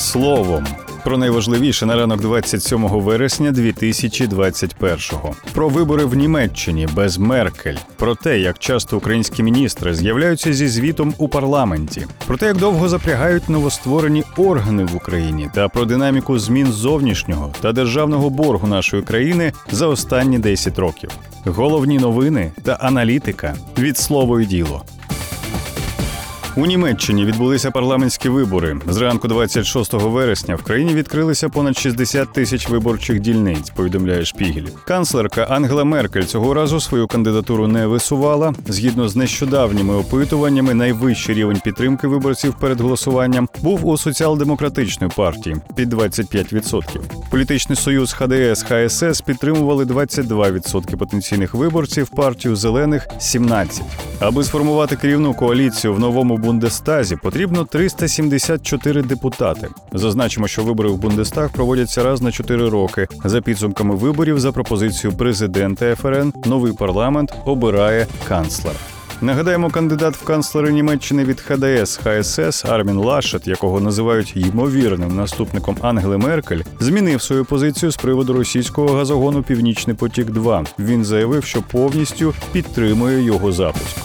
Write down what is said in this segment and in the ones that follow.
словом. Про найважливіше на ранок 27 вересня 2021-го. Про вибори в Німеччині без Меркель, про те, як часто українські міністри з'являються зі звітом у парламенті, про те, як довго запрягають новостворені органи в Україні, та про динаміку змін зовнішнього та державного боргу нашої країни за останні 10 років. Головні новини та аналітика від слово і діло. У Німеччині відбулися парламентські вибори. Зранку 26 вересня в країні відкрилися понад 60 тисяч виборчих дільниць. Повідомляє Шпігель. Канцлерка Ангела Меркель цього разу свою кандидатуру не висувала. Згідно з нещодавніми опитуваннями, найвищий рівень підтримки виборців перед голосуванням був у соціал-демократичної партії під 25%. Політичний союз ХДС ХСС підтримували 22% потенційних виборців. Партію зелених 17%. Аби сформувати керівну коаліцію в новому Бундестазі потрібно 374 депутати. Зазначимо, що вибори в Бундестаг проводяться раз на 4 роки. За підсумками виборів, за пропозицією президента ФРН, новий парламент обирає канцлер. Нагадаємо, кандидат в канцлери Німеччини від ХДС ХСС Армін Лашет, якого називають ймовірним наступником Ангели Меркель, змінив свою позицію з приводу російського газогону Північний потік. 2 він заявив, що повністю підтримує його запуск.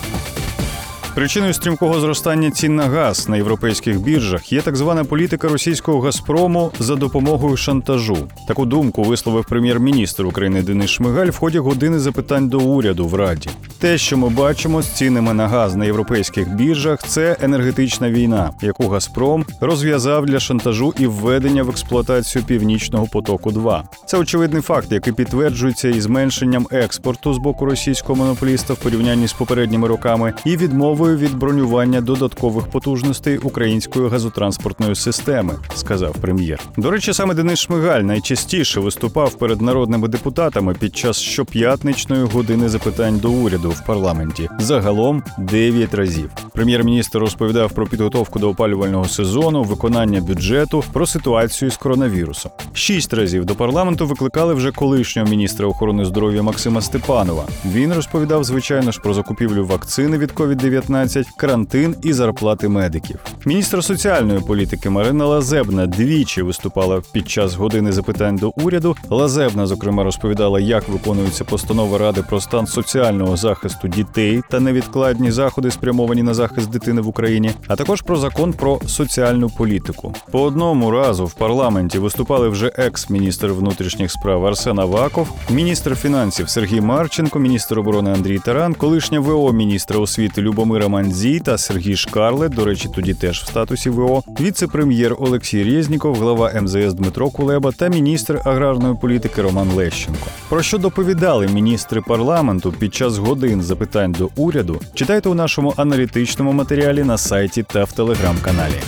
Причиною стрімкого зростання цін на газ на європейських біржах є так звана політика російського Газпрому за допомогою шантажу. Таку думку висловив прем'єр-міністр України Денис Шмигаль в ході години запитань до уряду в Раді. Те, що ми бачимо з цінами на газ на європейських біржах, це енергетична війна, яку Газпром розв'язав для шантажу і введення в експлуатацію північного потоку. 2 це очевидний факт, який підтверджується і зменшенням експорту з боку російського монополіста в порівнянні з попередніми роками, і відмовою від бронювання додаткових потужностей української газотранспортної системи, сказав прем'єр. До речі, саме Денис Шмигаль найчастіше виступав перед народними депутатами під час щоп'ятничної години запитань до уряду в парламенті. Загалом 9 разів. Прем'єр-міністр розповідав про підготовку до опалювального сезону, виконання бюджету, про ситуацію з коронавірусом. Шість разів до парламенту викликали вже колишнього міністра охорони здоров'я Максима Степанова. Він розповідав, звичайно ж, про закупівлю вакцини від COVID-19, карантин і зарплати медиків. Міністр соціальної політики Марина Лазебна двічі виступала під час години запитань до уряду. Лазебна, зокрема, розповідала, як виконується постанова ради про стан соціального захисту дітей та невідкладні заходи, спрямовані на захист дитини в Україні, а також про закон про соціальну політику. По одному разу в парламенті виступали вже екс-міністр внутрішніх справ Арсен Аваков, міністр фінансів Сергій Марченко, міністр оборони Андрій Таран, колишня ВО міністра освіти Любомира Мандзій та Сергій Шкарлет, до речі, тоді теж в статусі ВО, віце-прем'єр Олексій Резніков, глава МЗС Дмитро Кулеба та міністр аграрної політики Роман Лещенко. Про що доповідали міністри парламенту під час годин запитань до уряду, читайте у нашому аналітичному матеріалі на сайті та в телеграм-каналі.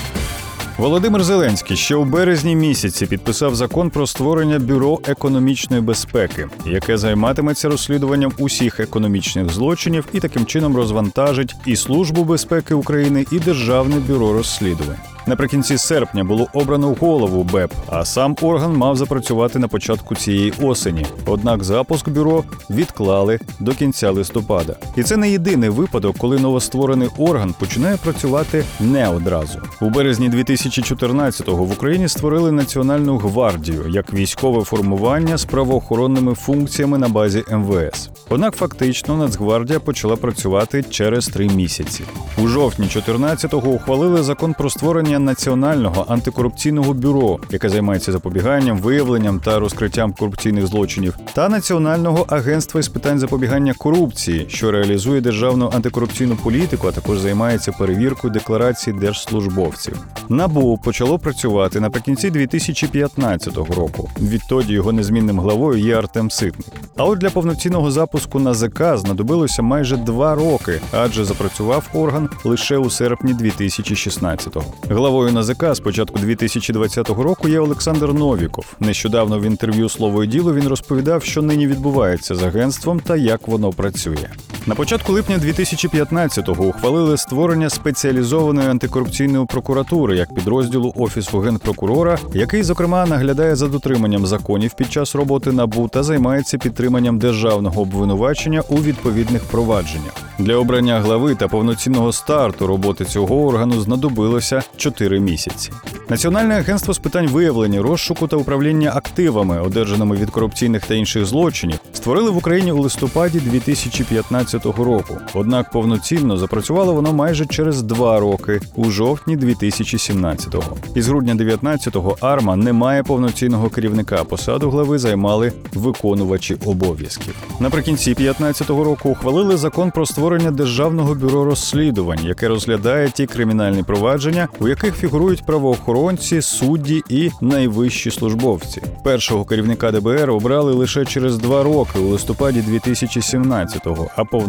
Володимир Зеленський ще у березні місяці підписав закон про створення бюро економічної безпеки, яке займатиметься розслідуванням усіх економічних злочинів і таким чином розвантажить і службу безпеки України, і державне бюро розслідувань. Наприкінці серпня було обрано голову БЕП, а сам орган мав запрацювати на початку цієї осені. Однак запуск бюро відклали до кінця листопада. І це не єдиний випадок, коли новостворений орган починає працювати не одразу. У березні 2014-го в Україні створили Національну гвардію як військове формування з правоохоронними функціями на базі МВС. Однак фактично Нацгвардія почала працювати через три місяці. У жовтні 14-го ухвалили закон про створення національного антикорупційного бюро, яке займається запобіганням, виявленням та розкриттям корупційних злочинів, та національного агентства із питань запобігання корупції, що реалізує державну антикорупційну політику, а також займається перевіркою декларацій держслужбовців. НАБУ почало працювати наприкінці 2015 року. Відтоді його незмінним главою є Артем Ситник. А от для повноцінного запуску НАЗК знадобилося майже два роки, адже запрацював орган лише у серпні 2016-го. Главою НАЗК з початку 2020 року є Олександр Новіков. Нещодавно в інтерв'ю слово і діло він розповідав, що нині відбувається з агентством та як воно працює. На початку липня 2015-го ухвалили створення спеціалізованої антикорупційної прокуратури як підрозділу офісу генпрокурора, який, зокрема, наглядає за дотриманням законів під час роботи НАБУ та займається підтриманням державного обвинувачення у відповідних провадженнях. Для обрання глави та повноцінного старту роботи цього органу знадобилося 4 місяці. Національне агентство з питань виявлення, розшуку та управління активами, одержаними від корупційних та інших злочинів, створили в Україні у листопаді 2015 року. Однак повноцінно запрацювало воно майже через два роки у жовтні 2017-го. Із грудня 19-го АРМА не має повноцінного керівника. Посаду глави займали виконувачі обов'язків. Наприкінці 15-го року ухвалили закон про створення державного бюро розслідувань, яке розглядає ті кримінальні провадження, у яких фігурують правоохоронці, судді і найвищі службовці. Першого керівника ДБР обрали лише через два роки у листопаді 2017-го, а повноцінно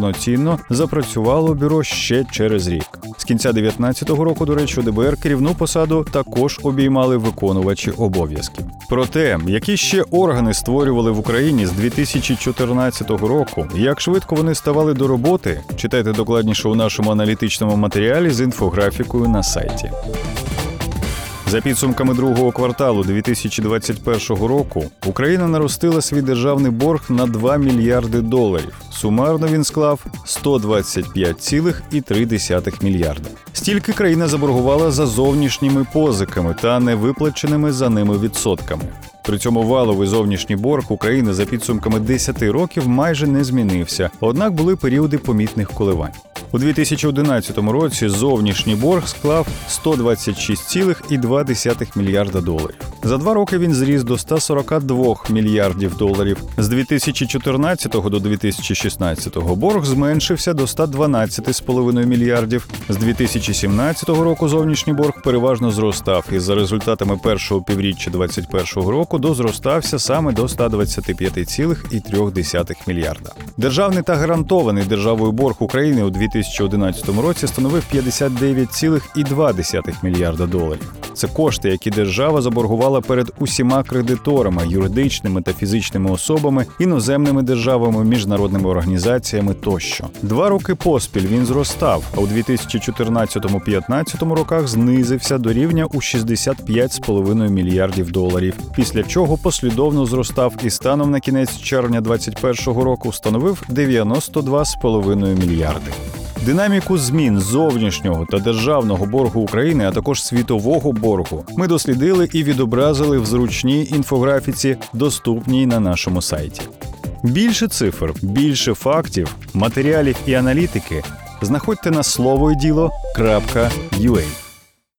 запрацювало бюро ще через рік. З кінця 19-го року, до речі, у ДБР керівну посаду також обіймали виконувачі обов'язків. Про те, які ще органи створювали в Україні з 2014 року, як швидко вони ставали до роботи, читайте докладніше у нашому аналітичному матеріалі з інфографікою на сайті. За підсумками другого кварталу 2021 року Україна наростила свій державний борг на 2 мільярди доларів. Сумарно він склав 125,3 мільярда. Стільки країна заборгувала за зовнішніми позиками та невиплаченими за ними відсотками. При цьому валовий зовнішній борг України за підсумками 10 років майже не змінився, однак були періоди помітних коливань. У 2011 році зовнішній борг склав 126,2 мільярда доларів. За два роки він зріс до 142 мільярдів доларів. З 2014 до 2016 борг зменшився до 112,5 мільярдів. З 2017 року зовнішній борг переважно зростав і за результатами першого півріччя 2021 року дозростався саме до 125,3 мільярда. Державний та гарантований державою борг України у 2011 році становив 59,2 мільярда доларів. Це кошти, які держава заборгувала перед усіма кредиторами, юридичними та фізичними особами, іноземними державами, міжнародними організаціями тощо. Два роки поспіль він зростав, а у 2014-2015 роках знизився до рівня у 65,5 мільярдів доларів. Після чого послідовно зростав і станом на кінець червня 2021 року становив 92,5 мільярди. Динаміку змін зовнішнього та державного боргу України, а також світового боргу, ми дослідили і відобразили в зручній інфографіці, доступній на нашому сайті. Більше цифр, більше фактів, матеріалів і аналітики знаходьте на слово і.